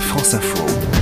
France Info.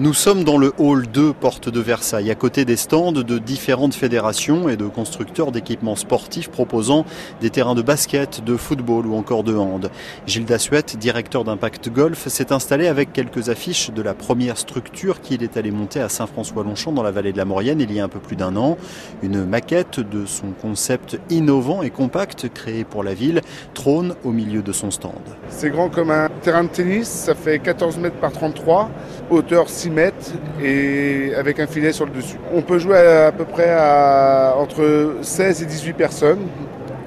Nous sommes dans le hall 2 porte de Versailles, à côté des stands de différentes fédérations et de constructeurs d'équipements sportifs proposant des terrains de basket, de football ou encore de hand. Gilles Dassuette, directeur d'Impact Golf, s'est installé avec quelques affiches de la première structure qu'il est allé monter à Saint-François-Longchamp dans la vallée de la Maurienne il y a un peu plus d'un an. Une maquette de son concept innovant et compact créé pour la ville trône au milieu de son stand. C'est grand comme un terrain de tennis, ça fait 14 mètres par 33, hauteur 6 mètres et avec un filet sur le dessus. On peut jouer à, peu près à, entre 16 et 18 personnes,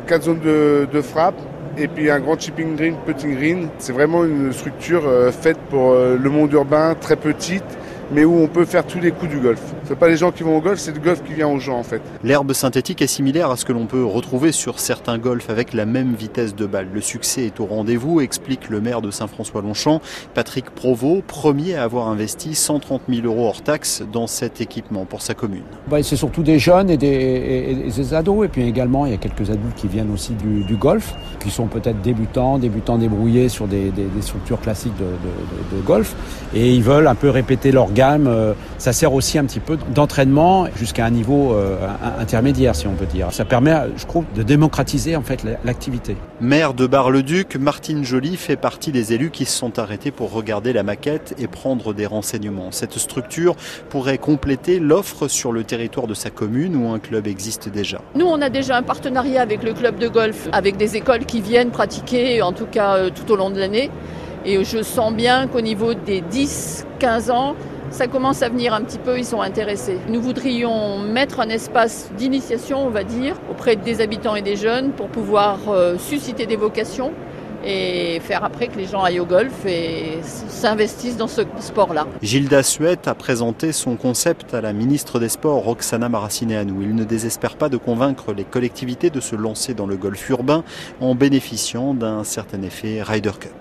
4 zones de, frappe et puis un grand chipping green, putting green. C'est vraiment une structure euh, faite pour euh, le monde urbain, très petite mais où on peut faire tous les coups du golf. Ce pas les gens qui vont au golf, c'est le golf qui vient aux gens en fait. L'herbe synthétique est similaire à ce que l'on peut retrouver sur certains golfs avec la même vitesse de balle. Le succès est au rendez-vous, explique le maire de Saint-François-Longchamp, Patrick Provost, premier à avoir investi 130 000 euros hors taxes dans cet équipement pour sa commune. Bah, c'est surtout des jeunes et des, et, et des, ados, et puis également il y a quelques adultes qui viennent aussi du, du golf, qui sont peut-être débutants, débutants débrouillés sur des, des, des structures classiques de, de, de, golf, et ils veulent un peu répéter leur gamme ça sert aussi un petit peu d'entraînement jusqu'à un niveau intermédiaire, si on peut dire. Ça permet, je trouve, de démocratiser en fait l'activité. Maire de Bar-le-Duc, Martine Joly fait partie des élus qui se sont arrêtés pour regarder la maquette et prendre des renseignements. Cette structure pourrait compléter l'offre sur le territoire de sa commune où un club existe déjà. Nous, on a déjà un partenariat avec le club de golf, avec des écoles qui viennent pratiquer, en tout cas tout au long de l'année. Et je sens bien qu'au niveau des 10-15 ans, ça commence à venir un petit peu, ils sont intéressés. Nous voudrions mettre un espace d'initiation, on va dire, auprès des habitants et des jeunes pour pouvoir euh, susciter des vocations et faire après que les gens aillent au golf et s'investissent dans ce sport-là. Gilles Dassuette a présenté son concept à la ministre des Sports, Roxana Maracineanu. Il ne désespère pas de convaincre les collectivités de se lancer dans le golf urbain en bénéficiant d'un certain effet Ryder Cup.